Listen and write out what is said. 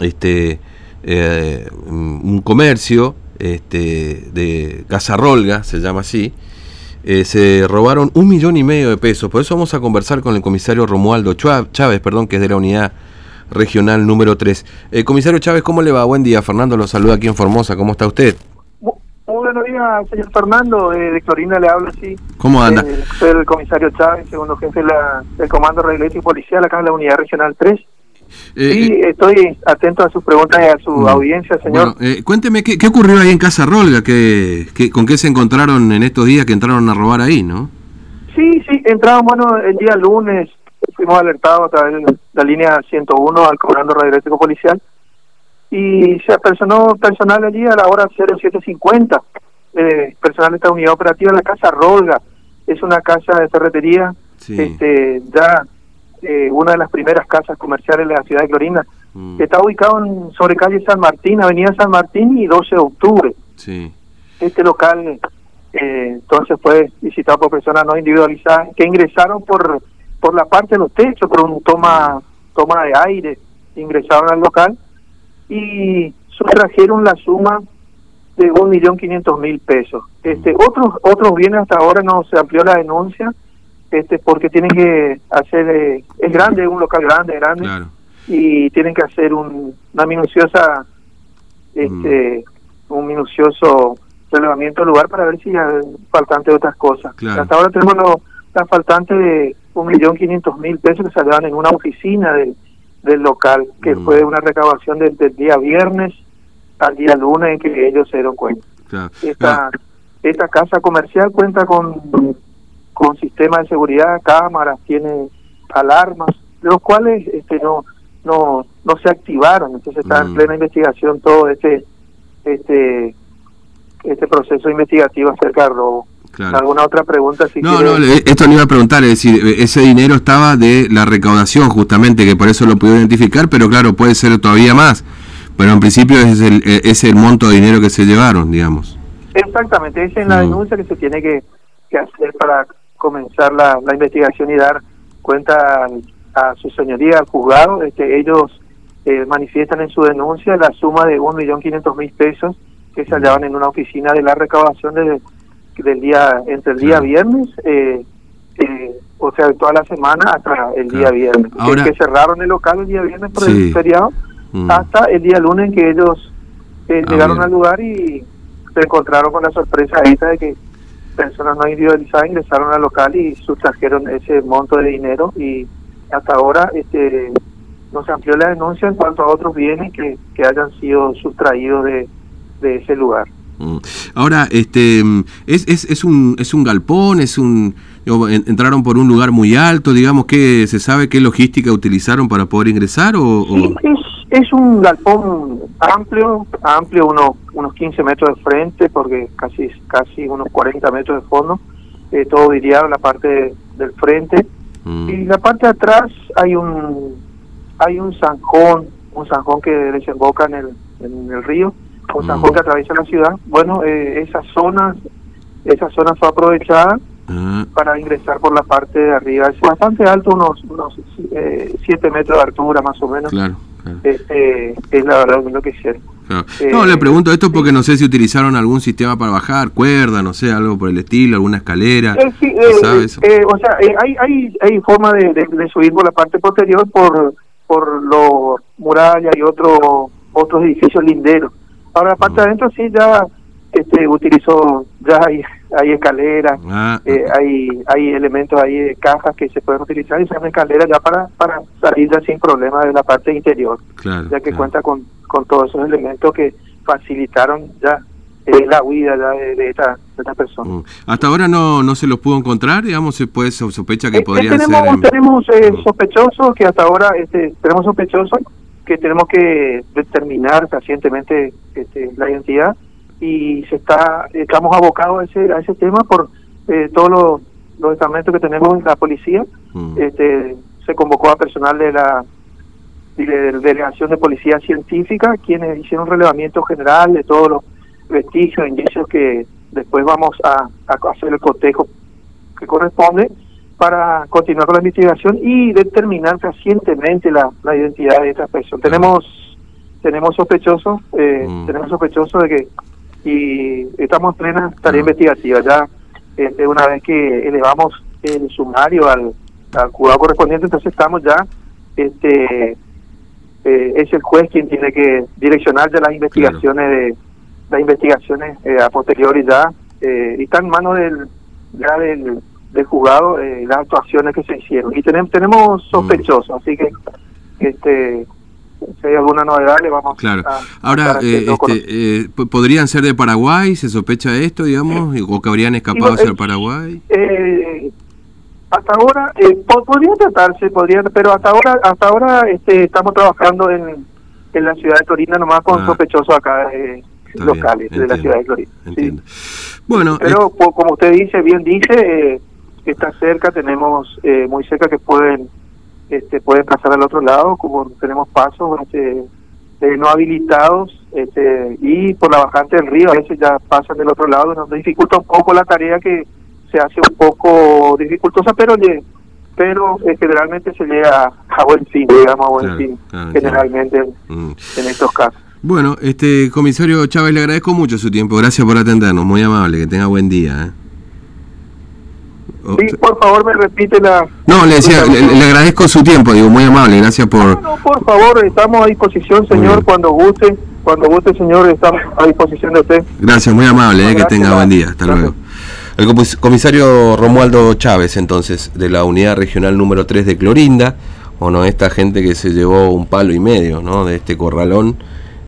este, eh, un comercio este, de Casarrolga, se llama así, eh, se robaron un millón y medio de pesos. Por eso vamos a conversar con el comisario Romualdo Chávez, perdón, que es de la unidad regional número 3. Eh, comisario Chávez, ¿cómo le va? Buen día. Fernando lo saluda aquí en Formosa. ¿Cómo está usted? Muy buenos días, señor Fernando. Eh, de Clorina le hablo así. ¿Cómo anda? Eh, soy el comisario Chávez, segundo jefe del Comando Reglamento y Policial acá en la unidad regional 3. Eh, y eh, estoy atento a sus preguntas y a su audiencia, señor. Bueno, eh, cuénteme, ¿qué, ¿qué ocurrió ahí en Casa Rolga? ¿Qué, qué, con qué se encontraron en estos días que entraron a robar ahí, no? Sí, sí, entramos, bueno, el día lunes fuimos alertados a través de la línea 101 al Comando Radioeléctrico Policial y se apersonó personal allí a la hora 0750, eh, personal de esta unidad operativa en la Casa Rolga. Es una casa de ferretería, Sí. este, ya eh, una de las primeras casas comerciales de la ciudad de Clorina. Mm, Está ubicado en, sobre calle San Martín, avenida San Martín y 12 de octubre. sí. Este local eh, entonces fue visitado por personas no individualizadas que ingresaron por por la parte de los techos, por un toma toma de aire, ingresaron al local y sustrajeron la suma de un millón quinientos mil pesos. Este otros otros bienes hasta ahora no se amplió la denuncia, este porque tienen que hacer eh, es grande, es un local grande, grande Claro. y tienen que hacer un, una minuciosa este un minucioso relevamiento del lugar para ver si hay faltante de otras cosas Claro. hasta ahora tenemos lo, la faltante de un millón quinientos mil pesos que salieron en una oficina del, del local que Mm. fue una recaudación desde el día viernes al día lunes en que ellos se dieron cuenta claro. esta Ah, esta casa comercial cuenta con con sistema de seguridad cámaras tiene alarmas los cuales este no no no se activaron entonces está en Mm. plena investigación todo este este este proceso investigativo acerca del robo claro. alguna otra pregunta si No, quiere? no, esto le iba a preguntar, es decir, ese dinero estaba de la recaudación justamente, que por eso lo pudo identificar, pero claro, puede ser todavía más. Pero en principio es el, eh, es el monto de dinero que se llevaron, digamos. Exactamente, esa es la Mm. denuncia que se tiene que, que hacer para comenzar la, la investigación y dar cuenta al- a, su señoría, al juzgado. Este, ellos eh, manifiestan en su denuncia la suma de un millón quinientos mil pesos que se hallaban en una oficina de la recaudación de- del día entre el día Claro. viernes, eh, eh, o sea, toda la semana hasta el día viernes. Que- Ahora- que cerraron el local el día viernes por Sí. el feriado Mm. hasta el día lunes que ellos eh, Ah, llegaron bien. al lugar y se encontraron con la sorpresa esta de que personas no individualizadas ingresaron al local y sustrajeron ese monto de dinero y hasta ahora este no se amplió la denuncia en cuanto a otros bienes que, que hayan sido sustraídos de, de ese lugar. Mm. Ahora, este, mm, es, es, es un es un galpón, es un entraron por un lugar muy alto, digamos que se sabe qué logística utilizaron para poder ingresar o, o- Sí, es, es un galpón amplio, amplio unos unos 15 metros de frente, porque casi casi unos 40 metros de fondo, eh, todo en la parte del frente. Mm. Y la parte de atrás hay un hay un zanjón, un zanjón que desemboca en el, en el río, un Mm. zanjón que atraviesa la ciudad. Bueno, eh, esa zona esa zona fue aprovechada Ah, para ingresar por la parte de arriba. Es bastante alto, unos unos 7 metros de altura más o menos. claro, claro, Este, es la verdad lo que hicieron. claro. Eh, No, le pregunto esto porque no sé si utilizaron algún sistema para bajar, cuerda, no sé, algo por el estilo, alguna escalera. Eh, sí, ¿Se eh, o sea, hay, hay, hay forma de, de- de subir por la parte posterior por por los murallas y otro, otros edificios linderos. Ahora, la parte de adentro sí ya este, utilizó, ya hay, hay escaleras, Ah, eh, hay hay elementos ahí de cajas que se pueden utilizar y son escaleras ya para, para salir ya sin problema de la parte interior, claro. ya que claro. cuenta con, con todos esos elementos que facilitaron ya eh, la huida ya de, de esta, de esta persona. Mm. Hasta ahora no, no se los pudo encontrar, digamos, se puede so- sospecha que Eh, eh, podrían tenemos ser... em, tenemos eh, Mm. sospechosos que hasta ahora este, tenemos sospechosos que tenemos que determinar pacientemente este, la identidad y se está estamos abocados a ese a ese tema por eh, todos los, los estamentos que tenemos en la policía mm, este se convocó a personal de la de la delegación de policía científica quienes hicieron un relevamiento general de todos los vestigios indicios que después vamos a, a hacer el cotejo que corresponde para continuar con la investigación y determinar fehacientemente la, la identidad de estas personas. Tenemos tenemos sospechosos, eh, Mm. tenemos sospechosos de que y estamos en plena tarea Ah. investigativa. Ya este, una vez que elevamos el sumario al, al juzgado correspondiente, entonces estamos ya, este eh, es el juez quien tiene que direccionar ya las investigaciones de las investigaciones eh, a posteriori ya eh, y está en manos del ya del, del juzgado eh, las actuaciones que se hicieron y tenemos tenemos sospechosos así que este si hay alguna novedad le vamos Claro. a Ahora, eh, este, eh, ¿podrían ser de Paraguay? ¿Se sospecha esto, digamos? ¿O que habrían escapado hacia eh, Paraguay? Eh, hasta ahora eh, po- podría tratarse, podría, pero hasta ahora hasta ahora este, estamos trabajando en, en la ciudad de Torina nomás con Ah. sospechosos acá eh, locales bien, de la ciudad de Torina. sí. Entiendo. Bueno, Pero como usted dice, bien dice, eh, está cerca, tenemos eh, muy cerca que pueden este, pueden pasar al otro lado, como tenemos pasos este, eh, no habilitados este, y por la bajante del río, a veces ya pasan del otro lado, nos dificulta un poco la tarea que se hace un poco dificultosa, pero pero eh, generalmente se llega a, buen fin, digamos, a buen Claro, fin, claro, generalmente mm. en estos casos. bueno, este comisario Chávez, le agradezco mucho su tiempo. Gracias por atendernos. Muy amable. Que tenga buen día. ¿eh? O- Sí, por favor, me repite la... No, le decía, le, le agradezco su tiempo, digo, muy amable. Gracias por... No, no, por favor, estamos a disposición, señor, cuando guste. Cuando guste, señor, estamos a disposición de usted. Gracias, muy amable, eh, que tenga buen día. gracias. Hasta luego. El comis- comisario Romualdo Chávez, entonces, de la unidad regional número 3 de Clorinda, o no, esta gente que se llevó un palo y medio, ¿no? De este corralón